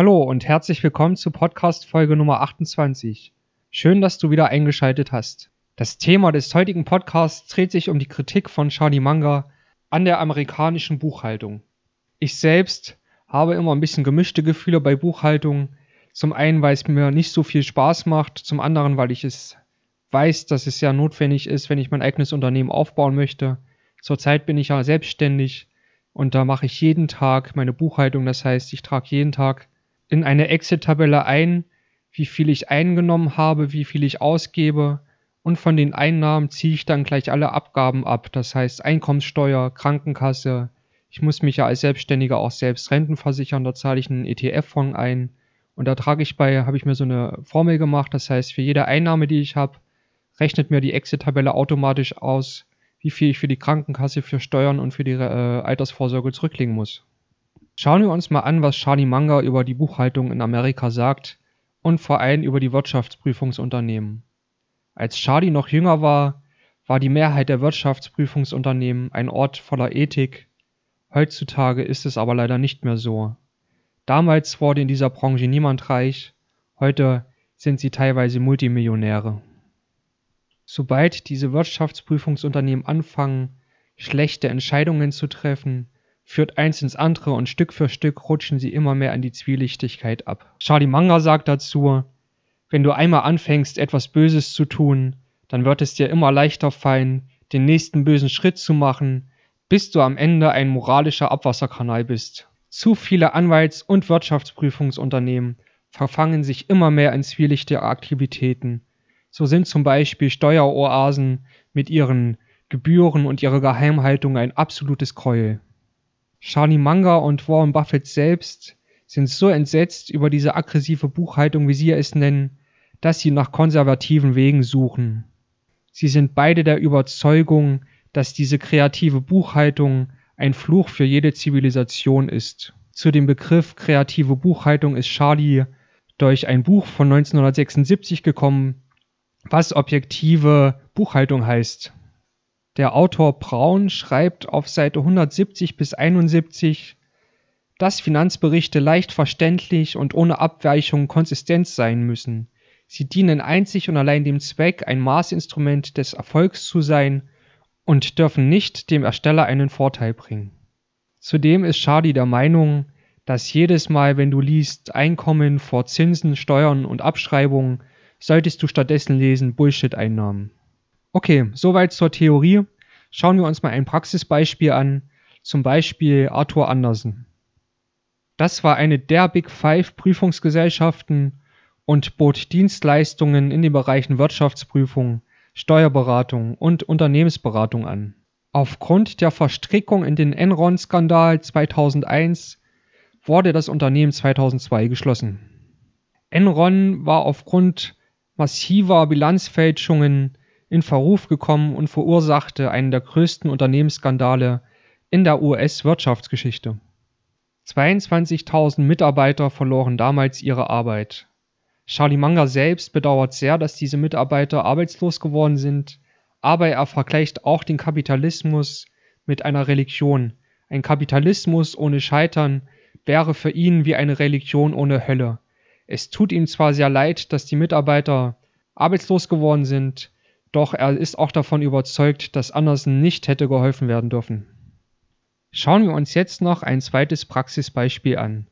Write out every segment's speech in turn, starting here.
Hallo und herzlich willkommen zu Podcast Folge Nummer 28. Schön, dass du wieder eingeschaltet hast. Das Thema des heutigen Podcasts dreht sich um die Kritik von Charlie Munger an der amerikanischen Buchhaltung. Ich selbst habe immer ein bisschen gemischte Gefühle bei Buchhaltung. Zum einen, weil es mir nicht so viel Spaß macht, zum anderen, weil ich es weiß, dass es sehr notwendig ist, wenn ich mein eigenes Unternehmen aufbauen möchte. Zurzeit bin ich ja selbstständig und da mache ich jeden Tag meine Buchhaltung. Das heißt, ich trage jeden Tag in eine Excel-Tabelle ein, wie viel ich eingenommen habe, wie viel ich ausgebe und von den Einnahmen ziehe ich dann gleich alle Abgaben ab. Das heißt Einkommenssteuer, Krankenkasse. Ich muss mich ja als Selbstständiger auch selbst Renten versichern, da zahle ich einen ETF-Fonds ein. Und da trage ich bei, habe ich mir so eine Formel gemacht. Das heißt, für jede Einnahme, die ich habe, rechnet mir die Excel-Tabelle automatisch aus, wie viel ich für die Krankenkasse, für Steuern und für die äh, Altersvorsorge zurücklegen muss. Schauen wir uns mal an, was Charlie Munger über die Buchhaltung in Amerika sagt und vor allem über die Wirtschaftsprüfungsunternehmen. Als Charlie noch jünger war, war die Mehrheit der Wirtschaftsprüfungsunternehmen ein Ort voller Ethik. Heutzutage ist es aber leider nicht mehr so. Damals wurde in dieser Branche niemand reich, heute sind sie teilweise Multimillionäre. Sobald diese Wirtschaftsprüfungsunternehmen anfangen, schlechte Entscheidungen zu treffen, führt eins ins andere und Stück für Stück rutschen sie immer mehr in die Zwielichtigkeit ab. Charlie Munger sagt dazu, wenn du einmal anfängst, etwas Böses zu tun, dann wird es dir immer leichter fallen, den nächsten bösen Schritt zu machen, bis du am Ende ein moralischer Abwasserkanal bist. Zu viele Anwalts- und Wirtschaftsprüfungsunternehmen verfangen sich immer mehr in zwielichtige Aktivitäten. So sind zum Beispiel Steueroasen mit ihren Gebühren und ihrer Geheimhaltung ein absolutes Gräuel. Charlie Munger und Warren Buffett selbst sind so entsetzt über diese aggressive Buchhaltung, wie sie es nennen, dass sie nach konservativen Wegen suchen. Sie sind beide der Überzeugung, dass diese kreative Buchhaltung ein Fluch für jede Zivilisation ist. Zu dem Begriff kreative Buchhaltung ist Charlie durch ein Buch von 1976 gekommen, was objektive Buchhaltung heißt. Der Autor Braun schreibt auf Seite 170 bis 71, dass Finanzberichte leicht verständlich und ohne Abweichung konsistent sein müssen. Sie dienen einzig und allein dem Zweck, ein Maßinstrument des Erfolgs zu sein und dürfen nicht dem Ersteller einen Vorteil bringen. Zudem ist Charlie der Meinung, dass jedes Mal, wenn du liest Einkommen vor Zinsen, Steuern und Abschreibungen, solltest du stattdessen lesen Bullshit-Einnahmen. Okay, soweit zur Theorie. Schauen wir uns mal ein Praxisbeispiel an, zum Beispiel Arthur Andersen. Das war eine der Big Five Prüfungsgesellschaften und bot Dienstleistungen in den Bereichen Wirtschaftsprüfung, Steuerberatung und Unternehmensberatung an. Aufgrund der Verstrickung in den Enron-Skandal 2001 wurde das Unternehmen 2002 geschlossen. Enron war aufgrund massiver Bilanzfälschungen in Verruf gekommen und verursachte einen der größten Unternehmensskandale in der US-Wirtschaftsgeschichte. 22.000 Mitarbeiter verloren damals ihre Arbeit. Charlie Munger selbst bedauert sehr, dass diese Mitarbeiter arbeitslos geworden sind, aber er vergleicht auch den Kapitalismus mit einer Religion. Ein Kapitalismus ohne Scheitern wäre für ihn wie eine Religion ohne Hölle. Es tut ihm zwar sehr leid, dass die Mitarbeiter arbeitslos geworden sind, doch er ist auch davon überzeugt, dass Andersen nicht hätte geholfen werden dürfen. Schauen wir uns jetzt noch ein zweites Praxisbeispiel an.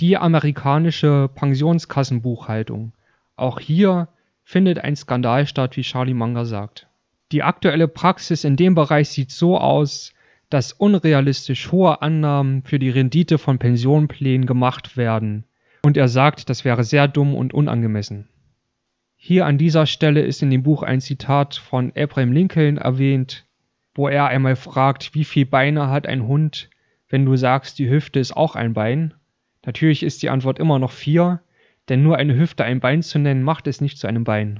Die amerikanische Pensionskassenbuchhaltung. Auch hier findet ein Skandal statt, wie Charlie Munger sagt. Die aktuelle Praxis in dem Bereich sieht so aus, dass unrealistisch hohe Annahmen für die Rendite von Pensionsplänen gemacht werden. Und er sagt, das wäre sehr dumm und unangemessen. Hier an dieser Stelle ist in dem Buch ein Zitat von Abraham Lincoln erwähnt, wo er einmal fragt, wie viele Beine hat ein Hund, wenn du sagst, die Hüfte ist auch ein Bein? Natürlich ist die Antwort immer noch vier, denn nur eine Hüfte ein Bein zu nennen, macht es nicht zu einem Bein.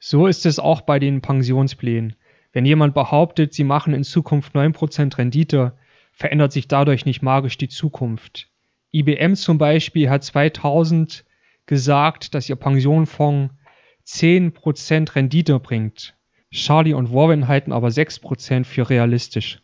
So ist es auch bei den Pensionsplänen. Wenn jemand behauptet, sie machen in Zukunft 9% Rendite, verändert sich dadurch nicht magisch die Zukunft. IBM zum Beispiel hat 2000 gesagt, dass ihr Pensionfonds 10% Rendite bringt. Charlie und Warren halten aber 6% für realistisch.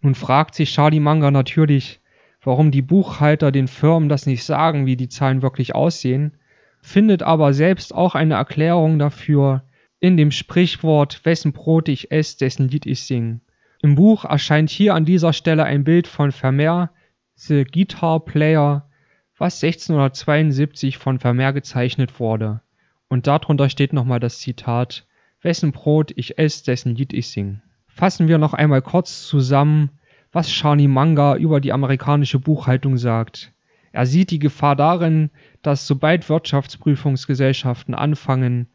Nun fragt sich Charlie Munger natürlich, warum die Buchhalter den Firmen das nicht sagen, wie die Zahlen wirklich aussehen, findet aber selbst auch eine Erklärung dafür in dem Sprichwort Wessen Brot ich esse, dessen Lied ich sing. Im Buch erscheint hier an dieser Stelle ein Bild von Vermeer, The Guitar Player, was 1672 von Vermeer gezeichnet wurde. Und darunter steht nochmal das Zitat Wessen Brot ich esse, dessen Lied ich sing. Fassen wir noch einmal kurz zusammen, was Shani Manga über die amerikanische Buchhaltung sagt. Er sieht die Gefahr darin, dass sobald Wirtschaftsprüfungsgesellschaften anfangen,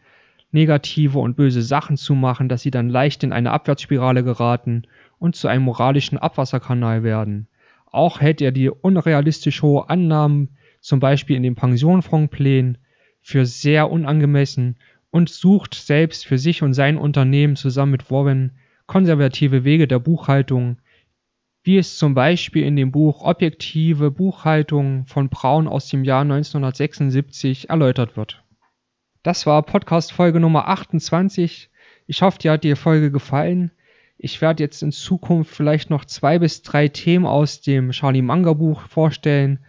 negative und böse Sachen zu machen, dass sie dann leicht in eine Abwärtsspirale geraten und zu einem moralischen Abwasserkanal werden. Auch hält er die unrealistisch hohe Annahmen, zum Beispiel in den Pensionfondsplänen, für sehr unangemessen und sucht selbst für sich und sein Unternehmen zusammen mit Warren konservative Wege der Buchhaltung, wie es zum Beispiel in dem Buch Objektive Buchhaltung von Braun aus dem Jahr 1976 erläutert wird. Das war Podcast Folge Nummer 28. Ich hoffe, dir hat die Folge gefallen. Ich werde jetzt in Zukunft vielleicht noch zwei bis drei Themen aus dem Charlie Manga Buch vorstellen.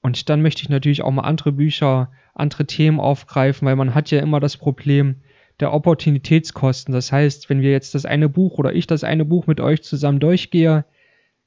Und dann möchte ich natürlich auch mal andere Bücher, andere Themen aufgreifen, weil man hat ja immer das Problem der Opportunitätskosten. Das heißt, wenn wir jetzt das eine Buch oder ich das eine Buch mit euch zusammen durchgehe,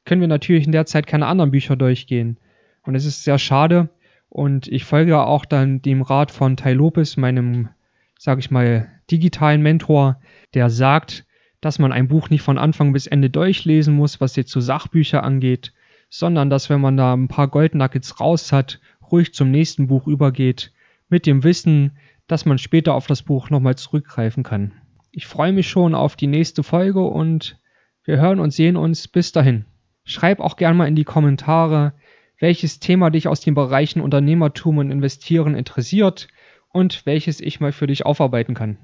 können wir natürlich in der Zeit keine anderen Bücher durchgehen. Und es ist sehr schade. Und ich folge auch dann dem Rat von Tai Lopez, meinem, sag ich mal, digitalen Mentor, der sagt, dass man ein Buch nicht von Anfang bis Ende durchlesen muss, was jetzt so Sachbücher angeht, sondern dass wenn man da ein paar Goldnuggets raus hat, ruhig zum nächsten Buch übergeht, mit dem Wissen, dass man später auf das Buch nochmal zurückgreifen kann. Ich freue mich schon auf die nächste Folge und wir hören und sehen uns bis dahin. Schreib auch gerne mal in die Kommentare, welches Thema dich aus den Bereichen Unternehmertum und Investieren interessiert und welches ich mal für dich aufarbeiten kann.